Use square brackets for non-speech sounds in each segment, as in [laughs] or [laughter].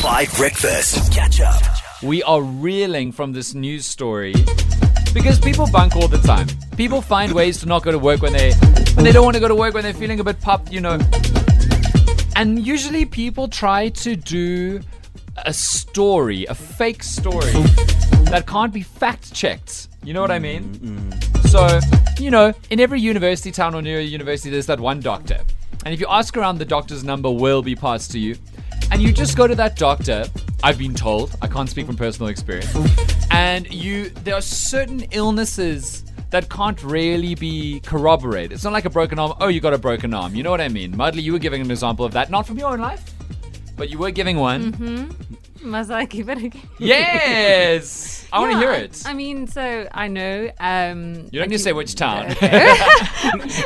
Five Breakfast. Catch up. We are reeling from this news story because people bunk all the time. People find ways to not go to work when they when they don't want to go to work when they're feeling a bit pumped, you know. And usually people try to do a story, a fake story that can't be fact checked. You know what I mean? Mm-hmm. So, you know, in every university town or near a university, there's that one doctor. And if you ask around, the doctor's number will be passed to you. And you just go to that doctor. I've been told. I can't speak from personal experience. And you, there are certain illnesses that can't really be corroborated. It's not like a broken arm. Oh, you got a broken arm. You know what I mean? Mudley, you were giving an example of that, not from your own life, but you were giving one. Mm-hmm. Must I keep it again? Yes, [laughs] I want to Yeah, hear I- it. I mean, so I know. Um, you don't need to say which [laughs] town. [laughs]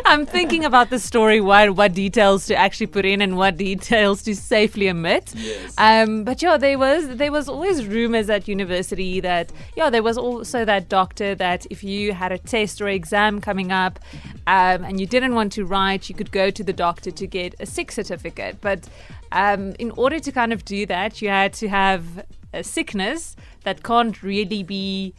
I'm thinking about the story, what what details to actually put in and what details to safely omit. Yes. Um, but yeah, there was there was always rumors at university that yeah, there was also that doctor that if you had a test or exam coming up, um, and you didn't want to write, you could go to the doctor to get a sick certificate. But um, in order to kind of do that, you had to have a sickness that can't really be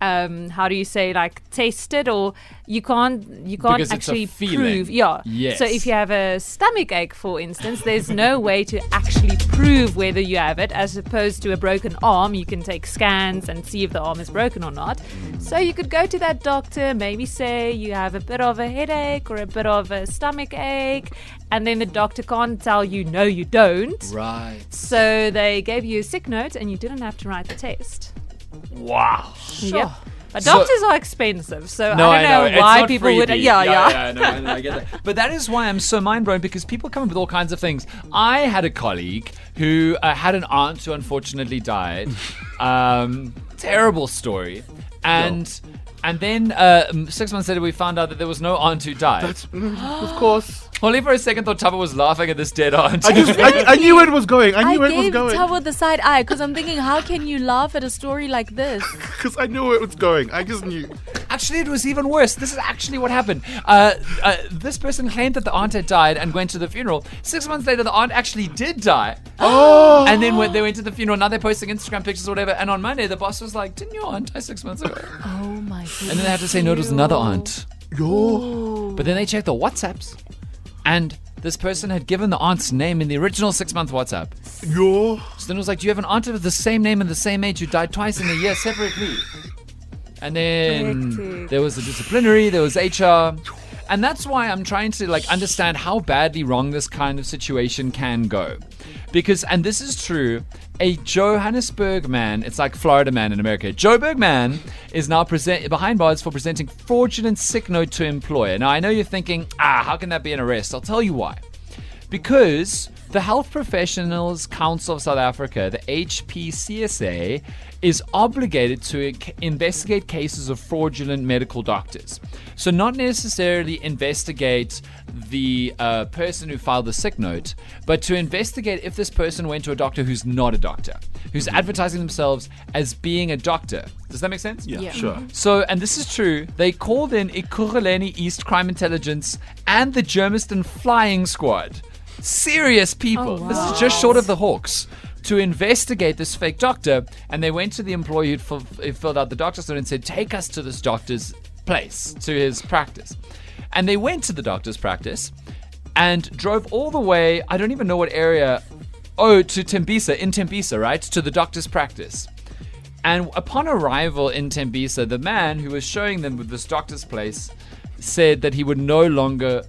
um, how do you say like tested or you can't you can't Because actually prove yeah Yes. so if you have a stomach ache for instance there's no way to actually prove whether you have it as opposed to a broken arm you can take scans and see if the arm is broken or not so you could go to that doctor maybe say you have a bit of a headache or a bit of a stomach ache and then the doctor can't tell you no you don't right. so they gave you a sick note and you didn't have to write the test Wow. Yep. But So- doctors are expensive, so No, I don't know It's why not people would. freebie. Yeah, yeah. yeah. no, I- no, I get that. [laughs] But that is why I'm so mind blown because people come up with all kinds of things. I had a colleague who uh, had an aunt who unfortunately died. [laughs] Um, terrible story. And and then uh, six months later, we found out that there was no aunt who died. of course. [gasps] [laughs] Only for a second, thought Tubba was laughing at this dead aunt. I just, I, I knew where it was going. I I knew where it was going. I gave going. The side eye because I'm thinking, how can you laugh at a story like this? [laughs] Because I knew where it was going. I just knew. Actually, it was even worse. This is actually what happened. Uh, uh, this person claimed that the aunt had died and went to the funeral. Six months later, the aunt actually did die. Oh! And then when they went to the funeral, now they're posting Instagram pictures or whatever. And on Monday, the boss was like, "Didn't your aunt die six months ago?" [laughs] Oh my god. And then they had to say no, it was another aunt. Yo. But then they checked the WhatsApps, and this person had given the aunt's name in the original six-month WhatsApp. Yo. So then it was like, "Do you have an aunt with the same name and the same age who died twice in a year separately?" And then Hectic. there was a disciplinary, there was HR. And that's why I'm trying to like understand how badly wrong this kind of situation can go. Because and this is true, a Johannesburg man, it's like Florida man in America. Joburg man is now present behind bars for presenting fraudulent sick note to employer. Now I know you're thinking, ah, how can that be an arrest? I'll tell you why. Because the Health Professionals Council of South Africa, the HPCSA, is obligated to investigate cases of fraudulent medical doctors. So, not necessarily investigate the uh, person who filed the sick note, but to investigate if this person went to a doctor who's not a doctor, who's advertising themselves as being a doctor. Does that make sense? Yeah, Yeah. sure. So, and this is true, they called in Ekurhuleni East Crime Intelligence and the Germiston Flying Squad. Serious people. Oh, This is just short of the Hawks. To investigate this fake doctor, and they went to the employee who filled out the doctor's note and said, Take us to this doctor's place, to his practice. And they went to the doctor's practice and drove all the way, I don't even know what area, oh, to Tembisa, in Tembisa, right? To the doctor's practice. And upon arrival in Tembisa, the man who was showing them with this doctor's place said that he would no longer,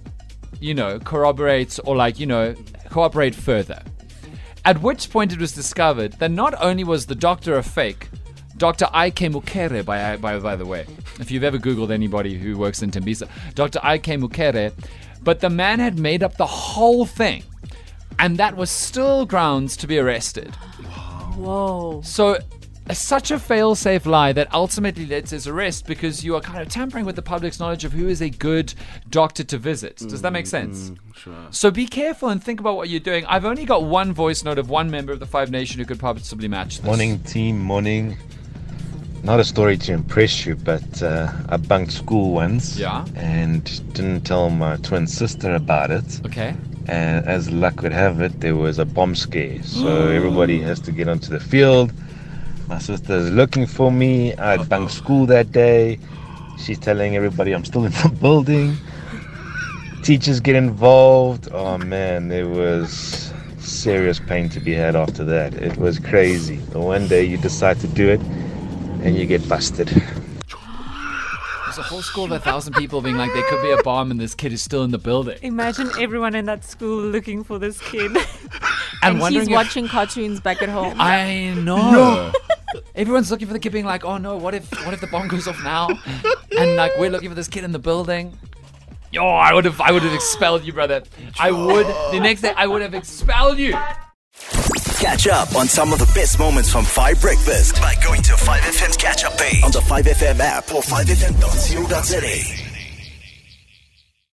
you know, corroborate or like, you know, cooperate further. At which point it was discovered that not only was the doctor a fake, Dr. Ike Mukere, by, by, by the way, if you've ever Googled anybody who works in Tembisa, Dr. Ike Mukere, but the man had made up the whole thing. And that was still grounds to be arrested. Whoa. So, uh, such a fail-safe lie that ultimately led to his arrest because you are kind of tampering with the public's knowledge of who is a good doctor to visit. Does that make sense? Sure. So be careful and think about what you're doing. I've only got one voice note of one member of the Five Nation who could possibly match this. Morning, team. Morning. Not a story to impress you, but uh, I bunked school once. Yeah. And didn't tell my twin sister about it. Okay. And as luck would have it, there was a bomb scare. So [gasps] everybody has to get onto the field. My sister's looking for me. I had bunked school that day. She's telling everybody I'm still in the [laughs] building. Teachers get involved. Oh man, there was serious pain to be had after that. It was crazy. The one day you decide to do it and you get busted. There's a whole school of a thousand people being like, there could be a bomb and this kid is still in the building. Imagine everyone in that school looking for this kid. [laughs] And, And wondering he's if- watching cartoons back at home. I know. Everyone's looking for the kid, being like, "Oh no, what if what if the bomb goes off now?" And like we're looking for this kid in the building. Yo, I would have I would have expelled you, brother. I would. The next day, I would have expelled you. Catch up on some of the best moments from 5 Breakfast by going to 5FM's catch up page on the 5FM app or 5FM.co.za.